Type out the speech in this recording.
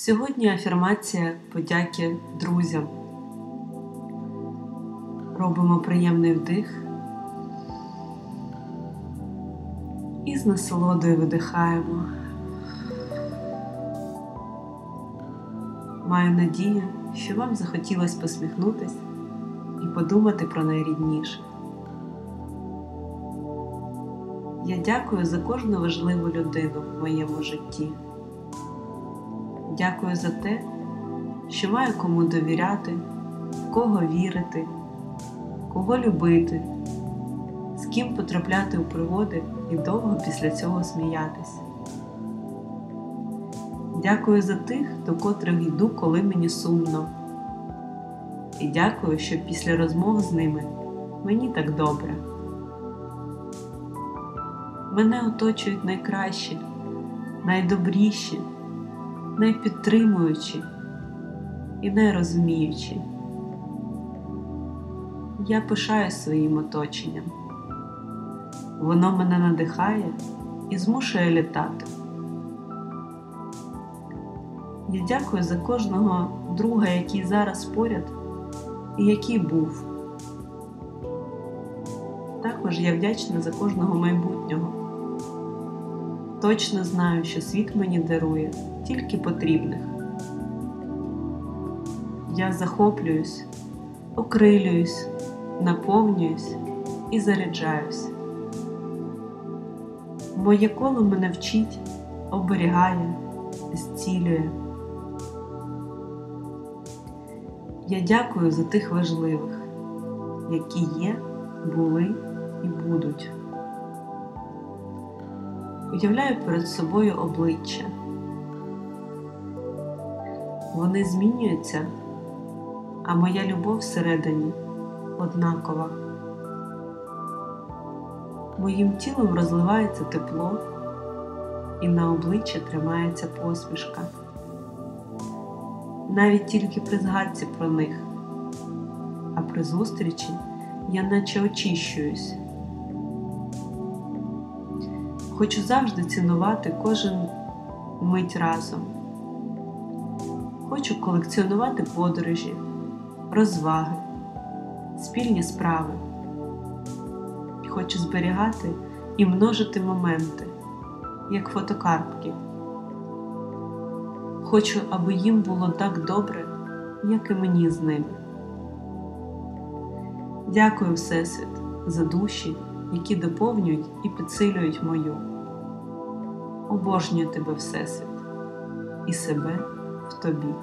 Сьогодні афірмація подяки друзям. Робимо приємний вдих і з насолодою видихаємо. Маю надію, що вам захотілося посміхнутися і подумати про найрідніше. Я дякую за кожну важливу людину в моєму житті. Дякую за те, що маю кому довіряти, в кого вірити, кого любити, з ким потрапляти у пригоди і довго після цього сміятися. Дякую за тих, до котрих йду, коли мені сумно. І дякую, що після розмов з ними мені так добре. Мене оточують найкращі, найдобріші, найпідтримуючі і найрозуміючі. Я пишаю своїм оточенням. Воно мене надихає і змушує літати. Я дякую за кожного друга, який зараз поряд і який був. Також я вдячна за кожного майбутнього. Точно знаю, що світ мені дарує тільки потрібних. Я захоплююсь, окрилююсь, наповнююсь і заряджаюсь. Моє коло мене вчить, оберігає, зцілює. Я дякую за тих важливих, які є, були і будуть. Уявляю перед собою обличчя. Вони змінюються, а моя любов всередині однакова. Моїм тілом розливається тепло, і на обличчі тримається посмішка. Навіть тільки при згадці про них, а при зустрічі я наче очищуюсь. Хочу завжди цінувати кожен мить разом. Хочу колекціонувати подорожі, розваги, спільні справи. Хочу зберігати і множити моменти, як фотокартки. Хочу, аби їм було так добре, як і мені з ними. Дякую, Всесвіт, за душі, які доповнюють і підсилюють мою. Обожнюю тебе, Всесвіт, і себе в тобі.